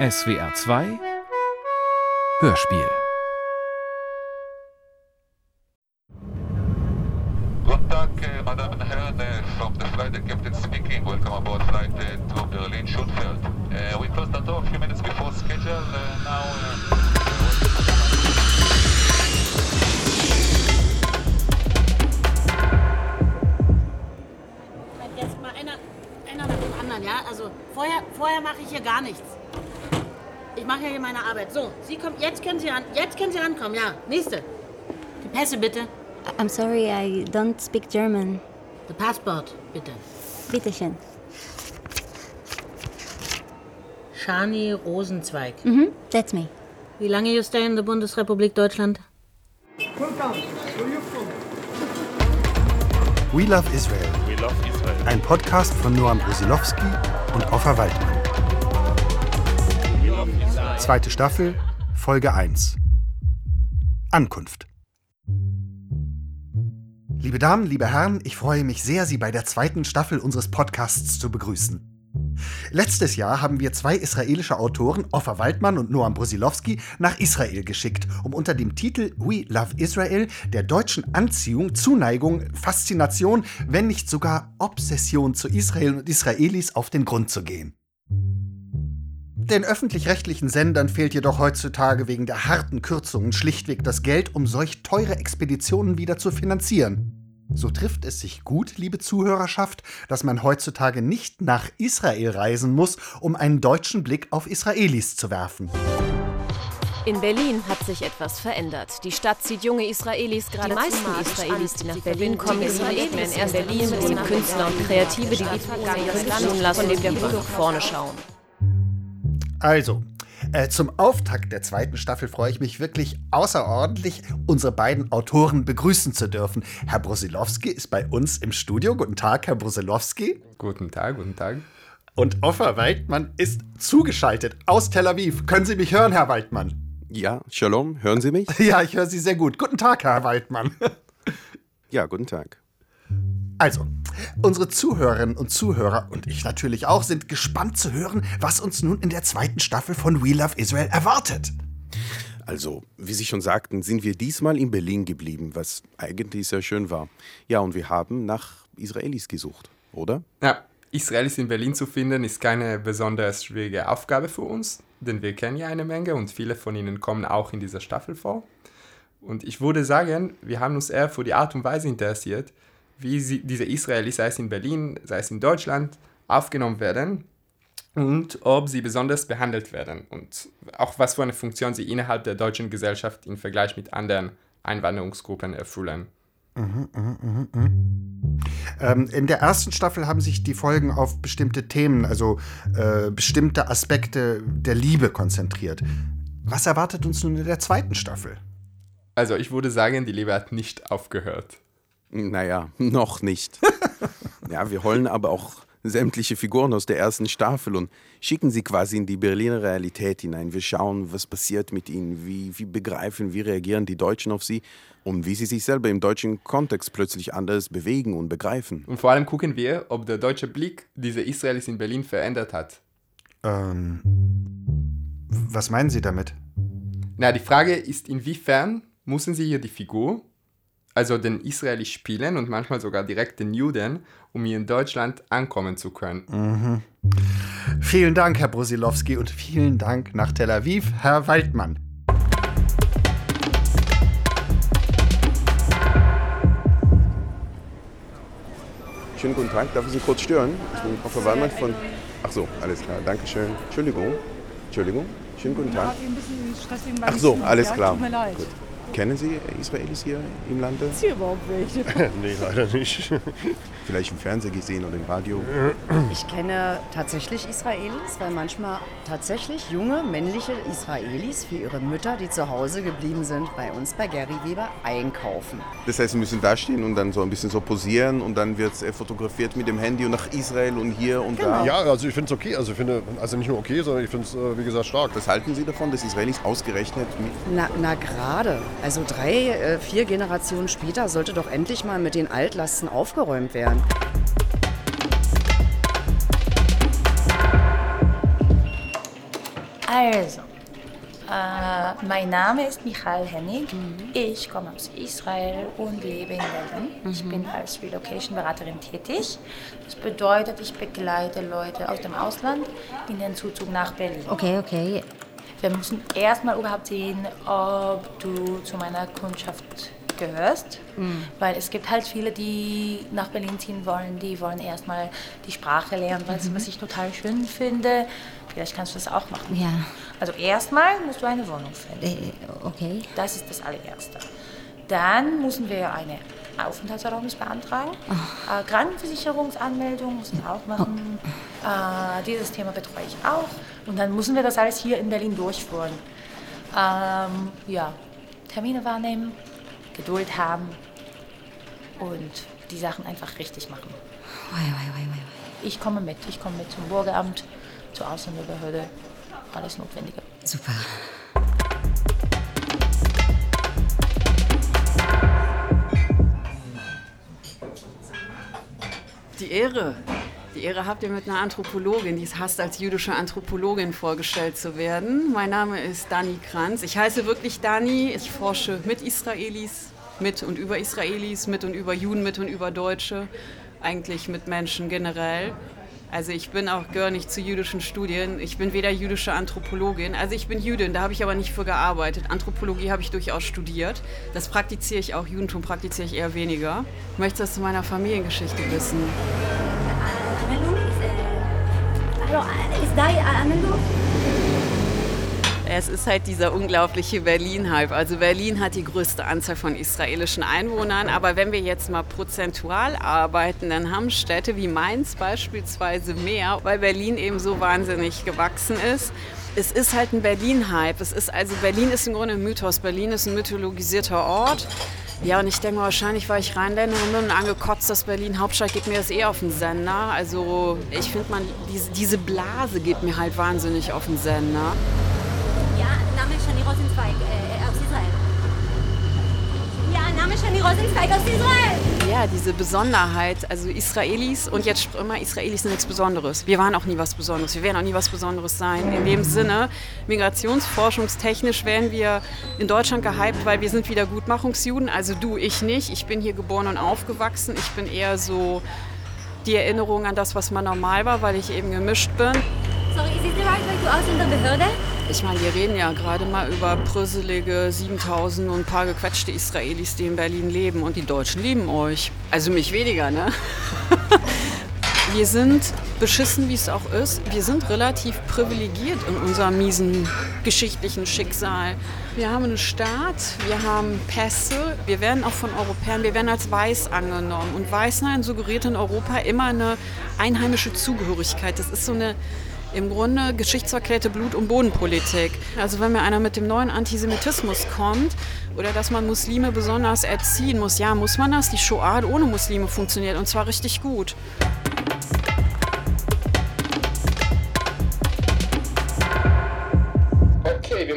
SWR 2 Hörspiel Guten Tag, äh, meine Damen und Herren, äh, from the flight the captain speaking. Welcome aboard flight uh, to Berlin Schönfeld. We closed the door a few minutes before schedule. Now. Jetzt mal einer, einer nach dem anderen, ja? Also vorher, vorher mache ich hier gar nichts. Ich mache ja hier meine Arbeit. So, Sie kommen, jetzt können Sie an, jetzt können Sie rankommen, ja. Nächste. Die Pässe bitte. I'm sorry, I don't speak German. The Passport, bitte. Bitteschön. Shani Rosenzweig. Mhm, that's me. Wie lange you stay in the Bundesrepublik Deutschland? We Love Israel. We love Israel. Ein Podcast von Noam Brusilowski und Offa Waldmann. Zweite Staffel, Folge 1. Ankunft. Liebe Damen, liebe Herren, ich freue mich sehr, Sie bei der zweiten Staffel unseres Podcasts zu begrüßen. Letztes Jahr haben wir zwei israelische Autoren, Offa Waldmann und Noam Brusilowski, nach Israel geschickt, um unter dem Titel We Love Israel der deutschen Anziehung, Zuneigung, Faszination, wenn nicht sogar Obsession zu Israel und Israelis auf den Grund zu gehen. Den öffentlich-rechtlichen Sendern fehlt jedoch heutzutage wegen der harten Kürzungen schlichtweg das Geld, um solch teure Expeditionen wieder zu finanzieren. So trifft es sich gut, liebe Zuhörerschaft, dass man heutzutage nicht nach Israel reisen muss, um einen deutschen Blick auf Israelis zu werfen. In Berlin hat sich etwas verändert. Die Stadt zieht junge Israelis gerade Die meisten Israelis, an. die nach Berlin kommen, sind Israelis nicht mehr in Berlin. Berlin. Künstler und Kreative, die die Land lassen, von dem der nach vorne schauen. Also, äh, zum Auftakt der zweiten Staffel freue ich mich wirklich außerordentlich, unsere beiden Autoren begrüßen zu dürfen. Herr Brusilowski ist bei uns im Studio. Guten Tag, Herr Brusilowski. Guten Tag, guten Tag. Und Offa Waldmann ist zugeschaltet aus Tel Aviv. Können Sie mich hören, Herr Waldmann? Ja, Shalom, hören Sie mich? Ja, ich höre Sie sehr gut. Guten Tag, Herr Waldmann. Ja, guten Tag. Also, unsere Zuhörerinnen und Zuhörer und ich natürlich auch sind gespannt zu hören, was uns nun in der zweiten Staffel von We Love Israel erwartet. Also, wie Sie schon sagten, sind wir diesmal in Berlin geblieben, was eigentlich sehr schön war. Ja, und wir haben nach Israelis gesucht, oder? Ja, Israelis in Berlin zu finden, ist keine besonders schwierige Aufgabe für uns, denn wir kennen ja eine Menge und viele von ihnen kommen auch in dieser Staffel vor. Und ich würde sagen, wir haben uns eher für die Art und Weise interessiert, wie sie, diese Israelis, sei es in Berlin, sei es in Deutschland, aufgenommen werden und ob sie besonders behandelt werden und auch was für eine Funktion sie innerhalb der deutschen Gesellschaft im Vergleich mit anderen Einwanderungsgruppen erfüllen. Ähm, in der ersten Staffel haben sich die Folgen auf bestimmte Themen, also äh, bestimmte Aspekte der Liebe konzentriert. Was erwartet uns nun in der zweiten Staffel? Also ich würde sagen, die Liebe hat nicht aufgehört. Naja, noch nicht. ja, wir holen aber auch sämtliche Figuren aus der ersten Staffel und schicken sie quasi in die Berliner Realität hinein. Wir schauen, was passiert mit ihnen, wie, wie begreifen, wie reagieren die Deutschen auf sie und wie sie sich selber im deutschen Kontext plötzlich anders bewegen und begreifen. Und vor allem gucken wir, ob der deutsche Blick diese Israelis in Berlin verändert hat. Ähm, was meinen Sie damit? Na, die Frage ist, inwiefern müssen sie hier die Figur, also den Israelis spielen und manchmal sogar direkt den Juden, um hier in Deutschland ankommen zu können. Vielen Dank, Herr Brusilowski, und vielen Dank nach Tel Aviv, Herr Waldmann. Schönen guten Tag, darf ich Sie kurz stören? Ich bin Frau Wallmann von... Ach so, alles klar, danke schön. Entschuldigung, Entschuldigung, schönen guten Tag. Ach so, alles klar. Tut mir leid. Gut. Kennen Sie Israelis hier im Lande? Ist hier überhaupt welche? nee, leider nicht. Vielleicht im Fernsehen gesehen oder im Radio? Ich kenne tatsächlich Israelis, weil manchmal tatsächlich junge männliche Israelis für ihre Mütter, die zu Hause geblieben sind, bei uns bei Gary Weber einkaufen. Das heißt, Sie müssen da stehen und dann so ein bisschen so posieren und dann wird es fotografiert mit dem Handy und nach Israel und hier und da. Ja, also ich finde es okay. Also ich finde, also nicht nur okay, sondern ich finde es, äh, wie gesagt, stark. Was halten Sie davon, dass Israelis ausgerechnet mit Na, na gerade. Also drei, äh, vier Generationen später sollte doch endlich mal mit den Altlasten aufgeräumt werden. Also, äh, mein Name ist Michael Hennig. Ich komme aus Israel und lebe in Berlin. Ich bin als Relocation-Beraterin tätig. Das bedeutet, ich begleite Leute aus dem Ausland in den Zuzug nach Berlin. Okay, okay. Wir müssen erstmal überhaupt sehen, ob du zu meiner Kundschaft gehörst. Weil es gibt halt viele, die nach Berlin ziehen wollen, die wollen erstmal die Sprache lernen, was, was ich total schön finde. Vielleicht kannst du das auch machen. Ja. Also erstmal musst du eine Wohnung finden. Äh, okay. Das ist das allererste. Dann müssen wir eine Aufenthaltserlaubnis beantragen. Äh, Krankenversicherungsanmeldung müssen wir auch machen. Äh, dieses Thema betreue ich auch. Und dann müssen wir das alles hier in Berlin durchführen. Ähm, ja, Termine wahrnehmen, Geduld haben und die Sachen einfach richtig machen. Ich komme mit. Ich komme mit zum Bürgeramt, zur Ausländerbehörde. Alles Notwendige. Super. Die Ehre. Die Ehre habt ihr mit einer Anthropologin, die es hasst, als jüdische Anthropologin vorgestellt zu werden. Mein Name ist Dani Kranz. Ich heiße wirklich Dani. Ich forsche mit Israelis, mit und über Israelis, mit und über Juden, mit und über Deutsche. Eigentlich mit Menschen generell. Also ich bin auch, gehöre nicht zu jüdischen Studien. Ich bin weder jüdische Anthropologin, also ich bin Jüdin, da habe ich aber nicht für gearbeitet. Anthropologie habe ich durchaus studiert. Das praktiziere ich auch, Judentum praktiziere ich eher weniger. Möchtest du was zu meiner Familiengeschichte wissen? Es ist halt dieser unglaubliche Berlin-Hype. Also Berlin hat die größte Anzahl von israelischen Einwohnern, aber wenn wir jetzt mal prozentual arbeiten, dann haben Städte wie Mainz beispielsweise mehr, weil Berlin eben so wahnsinnig gewachsen ist. Es ist halt ein Berlin-Hype. Es ist also Berlin ist im Grunde ein Mythos. Berlin ist ein mythologisierter Ort. Ja, und ich denke wahrscheinlich war ich Rheinländerin bin und angekotzt, dass Berlin Hauptstadt geht mir das eh auf den Sender. Also ich finde, man diese, diese Blase geht mir halt wahnsinnig auf den Sender. Ja, Name ist Shani Rosenzweig äh, aus Israel. Ja, Name ist Shani Rosenzweig aus Israel. Diese Besonderheit, also Israelis und jetzt immer Israelis sind nichts Besonderes. Wir waren auch nie was Besonderes, wir werden auch nie was Besonderes sein. In dem Sinne, migrationsforschungstechnisch werden wir in Deutschland gehypt, weil wir sind Wiedergutmachungsjuden, also du, ich nicht. Ich bin hier geboren und aufgewachsen. Ich bin eher so die Erinnerung an das, was mal normal war, weil ich eben gemischt bin. Sorry, ist es right, weil du aus in der Behörde? Ich meine, wir reden ja gerade mal über brüsselige 7000 und ein paar gequetschte Israelis, die in Berlin leben. Und die Deutschen lieben euch. Also mich weniger, ne? Wir sind beschissen, wie es auch ist. Wir sind relativ privilegiert in unserem miesen geschichtlichen Schicksal. Wir haben einen Staat, wir haben Pässe, wir werden auch von Europäern, wir werden als weiß angenommen. Und Weißsein suggeriert in Europa immer eine einheimische Zugehörigkeit. Das ist so eine im Grunde geschichtsverklärte Blut- und Bodenpolitik. Also wenn mir einer mit dem neuen Antisemitismus kommt oder dass man Muslime besonders erziehen muss, ja, muss man das? Die Shoah ohne Muslime funktioniert und zwar richtig gut.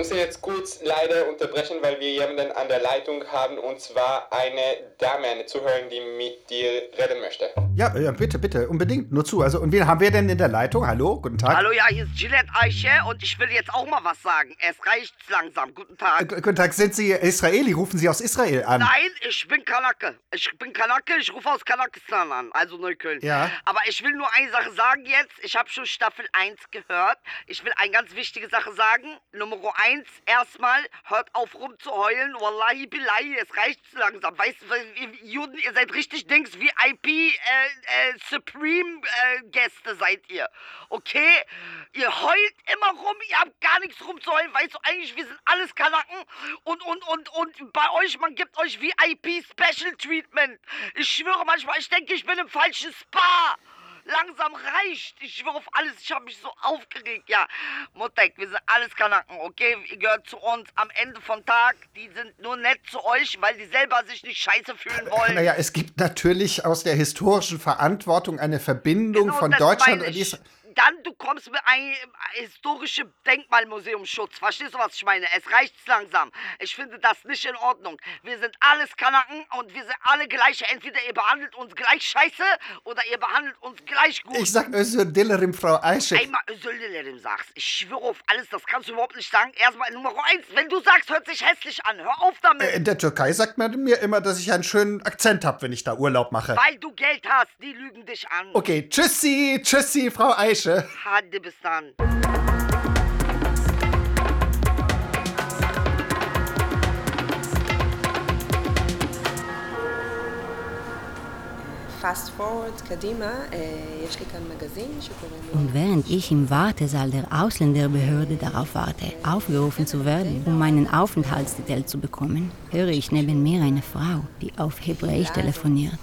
Müssen jetzt kurz leider unterbrechen, weil wir jemanden an der Leitung haben und zwar eine Dame, eine Zuhörerin, die mit dir reden möchte. Ja, ja, bitte, bitte, unbedingt, nur zu. Also, und wen haben wir denn in der Leitung? Hallo, guten Tag. Hallo, ja, hier ist Gillette Eiche und ich will jetzt auch mal was sagen. Es reicht langsam. Guten Äh, Tag. gu- guten Tag, sind Sie Israeli? Rufen Sie aus Israel an? Nein, ich bin Kanake. Ich bin Kanake, ich rufe aus Kanakistan an, also Neukölln. Ja. Aber ich will nur eine Sache sagen jetzt. Ich habe schon Staffel 1 gehört. Ich will eine ganz wichtige Sache sagen. Nummer 1, erstmal, hört auf rumzuheulen. Wallahi billahi, es reicht langsam. Weißt du, Juden, ihr seid richtig Dings, VIP, äh, äh, Supreme äh, seid ihr. Okay? Ihr heult immer rum, ihr habt gar nichts rumzuheulen. Weißt du, eigentlich, wir sind alles Kanaken. Und, und, und, und bei euch, man gibt euch VIP Special Treatment. Ich schwöre manchmal, ich denke, ich bin im falschen Spa. Langsam reicht. Ich schwöre auf alles. Ich habe mich so aufgeregt. Ja, Mutek, wir sind alles Kanaken, okay? Ihr gehört zu uns. Am Ende vom Tag, die sind nur nett zu euch, weil die selber sich nicht scheiße fühlen wollen. Naja, es gibt natürlich aus der historischen Verantwortung eine Verbindung Genau, von Deutschland und. Israel. Dann du kommst mit einem historischen Denkmalmuseumschutz. Verstehst du, was ich meine? Es reicht langsam. Ich finde das nicht in Ordnung. Wir sind alles Kanaken und wir sind alle gleich. Entweder ihr behandelt uns gleich scheiße oder ihr behandelt uns gleich gut. Ich sag Özür Frau Eiche. Einmal Özür sagst. Ich schwöre auf alles, das kannst du überhaupt nicht sagen. Erstmal Nummer eins. Wenn du sagst, hört sich hässlich an. Hör auf damit. Äh, In der Türkei sagt man mir immer, dass ich einen schönen Akzent habe, wenn ich da Urlaub mache. Weil du Geld hast. Die lügen dich an. Okay, tschüssi, tschüssi, Frau Eiche. Hadi bis dann. Und während ich im Wartesaal der Ausländerbehörde darauf warte, aufgerufen zu werden, um meinen Aufenthaltstitel zu bekommen, höre ich neben mir eine Frau, die auf Hebräisch telefoniert.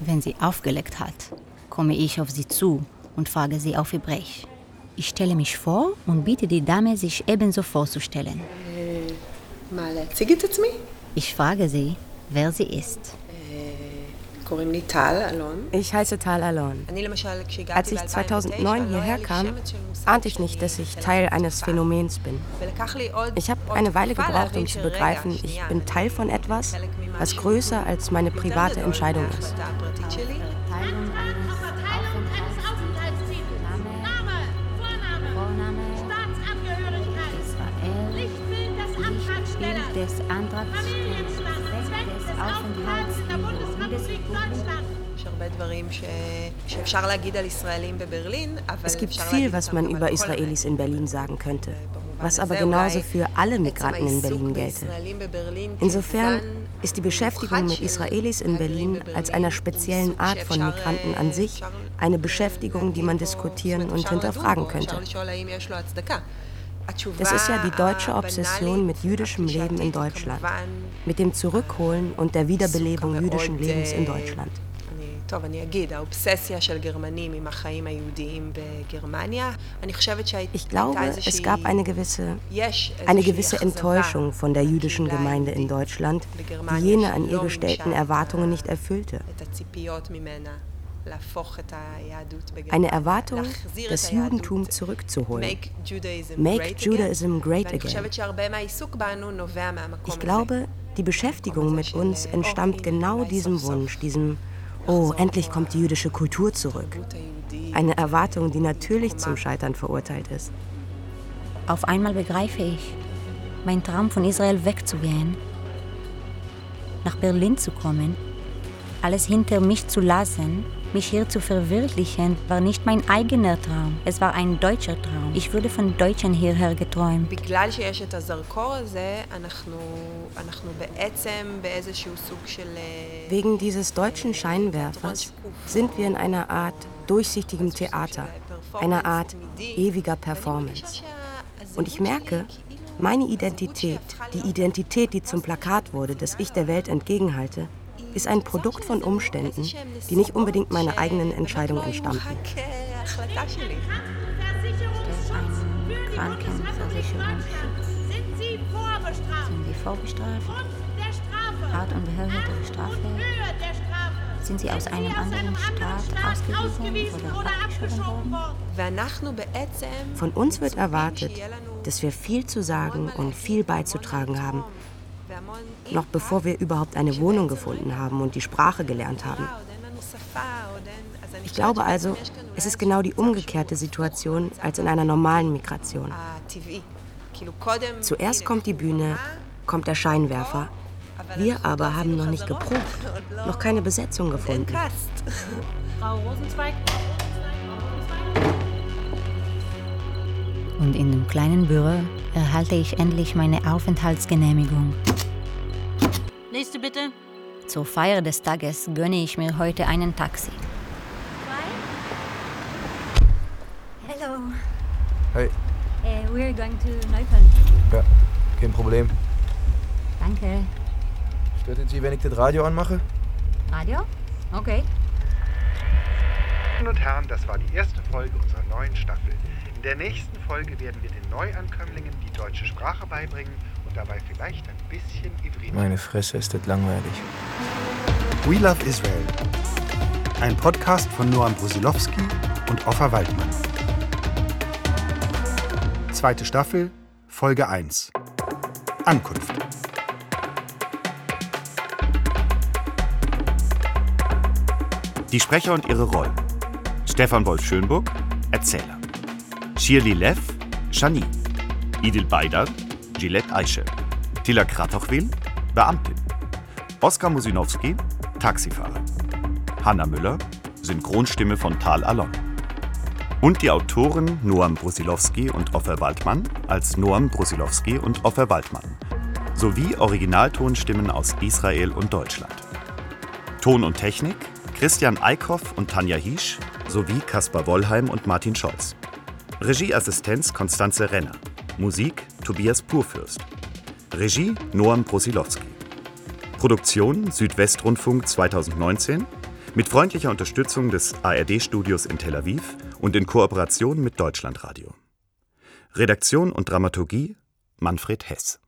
Wenn sie aufgelegt hat, komme ich auf sie zu und frage sie auf Hebräisch. Ich stelle mich vor und bitte die Dame, sich ebenso vorzustellen. Ich frage sie, wer sie ist. Ich heiße Tal Alon. Als ich 2009 hierher kam, ahnte ich nicht, dass ich Teil eines Phänomens bin. Ich habe eine Weile gebraucht, um zu begreifen, ich bin Teil von etwas, was größer als meine private Entscheidung ist. Des Antrags es gibt viel, was man über Israelis in Berlin sagen könnte, was aber genauso für alle Migranten in Berlin gelte. Insofern ist die Beschäftigung mit Israelis in Berlin als einer speziellen Art von Migranten an sich eine Beschäftigung, die man diskutieren und hinterfragen könnte. אפשר לשאול האם יש לו הצדקה. Das ist ja die deutsche Obsession mit jüdischem Leben in Deutschland, mit dem Zurückholen und der Wiederbelebung jüdischen Lebens in Deutschland. אני- טוב, אני אגיד, האובססיה של גרמנים עם החיים היהודיים בגרמניה, אני חושבת שהייתה Ich glaube, איזושהי... es gab eine gewisse, יש eine איזושהי gewisse אכזבה Enttäuschung von der jüdischen Gemeinde in Deutschland, die jene an ihr gestellten Erwartungen nicht erfüllte. Eine Erwartung, das Judentum zurückzuholen. Make Judaism great again. Ich glaube, die Beschäftigung mit uns entstammt genau diesem Wunsch, diesem, oh, endlich kommt die jüdische Kultur zurück. Eine Erwartung, die natürlich zum Scheitern verurteilt ist. Auf einmal begreife ich, mein Traum von Israel wegzugehen, nach Berlin zu kommen, alles hinter mich zu lassen, mich hier zu verwirklichen, war nicht mein eigener Traum. Es war ein deutscher Traum. Ich wurde von Deutschen hierher geträumt. בגלל שיש את הזרקור הזה, אנחנו, אנחנו בעצם באיזשהו סוג של... אה, Wegen dieses deutschen Scheinwerfers sind wir in einer Art durchsichtigem Theater, einer Art ewiger Performance. Und ich merke, meine Identität, die Identität, die zum Plakat wurde, das ich der Welt entgegenhalte, ist ein Produkt von Umständen, die nicht unbedingt meiner eigenen Entscheidung entstammten. Sind Sie vorbestraft? Sind Sie vorbestraft? Hart und behördete Strafe? Sind Sie aus einem anderen Staat ausgewiesen oder abgeschoben worden? Von uns wird erwartet, dass wir viel zu sagen und viel beizutragen haben noch bevor wir überhaupt eine Wohnung gefunden haben und die Sprache gelernt haben. Ich glaube also, es ist genau die umgekehrte Situation als in einer normalen Migration. Zuerst kommt die Bühne, kommt der Scheinwerfer. Wir aber haben noch nicht geprobt, noch keine Besetzung gefunden. Und in dem kleinen Büro erhalte ich endlich meine Aufenthaltsgenehmigung. Nächste bitte. Zur Feier des Tages gönne ich mir heute einen Taxi. Hello. Hey, Uh, we're going to Neukölln. ja, kein Problem. Danke. Stört es Sie, wenn ich das Radio anmache? Radio? Okay. Damen und Herren, das war die erste Folge unserer neuen Staffel. In der nächsten Folge werden wir den Neuankömmlingen die deutsche Sprache beibringen dabei vielleicht ein bisschen Ivrit. Meine Fresse, ist das langweilig. We Love Israel. Ein Podcast von Noam Brusilowski und Offa Waldmann. Zweite Staffel, Folge 1. Ankunft. Die Sprecher und ihre Rollen. Stefan Wolf Schönburg, Erzähler. Shirley Leff, Shani. Idil Baydar, Gillette Eichel. Tilla Kratochwil, Beamtin. Oskar Musinowski, Taxifahrer. Hanna Müller, Synchronstimme von Tal Alon. Und die Autoren Noam Brusilowski und Offer Waldmann als Noam Brusilowski und Offer Waldmann. Sowie Originaltonstimmen aus Israel und Deutschland. Ton und Technik Christian Eickhoff und Tanja Hiesch sowie Kaspar Wollheim und Martin Scholz. Regieassistenz Konstanze Renner. Musik Tobias Purfürst. Regie Noam Brusilowski. Produktion Südwestrundfunk 2019 mit freundlicher Unterstützung des ARD-Studios in Tel Aviv und in Kooperation mit Deutschlandradio. Redaktion und Dramaturgie Manfred Hess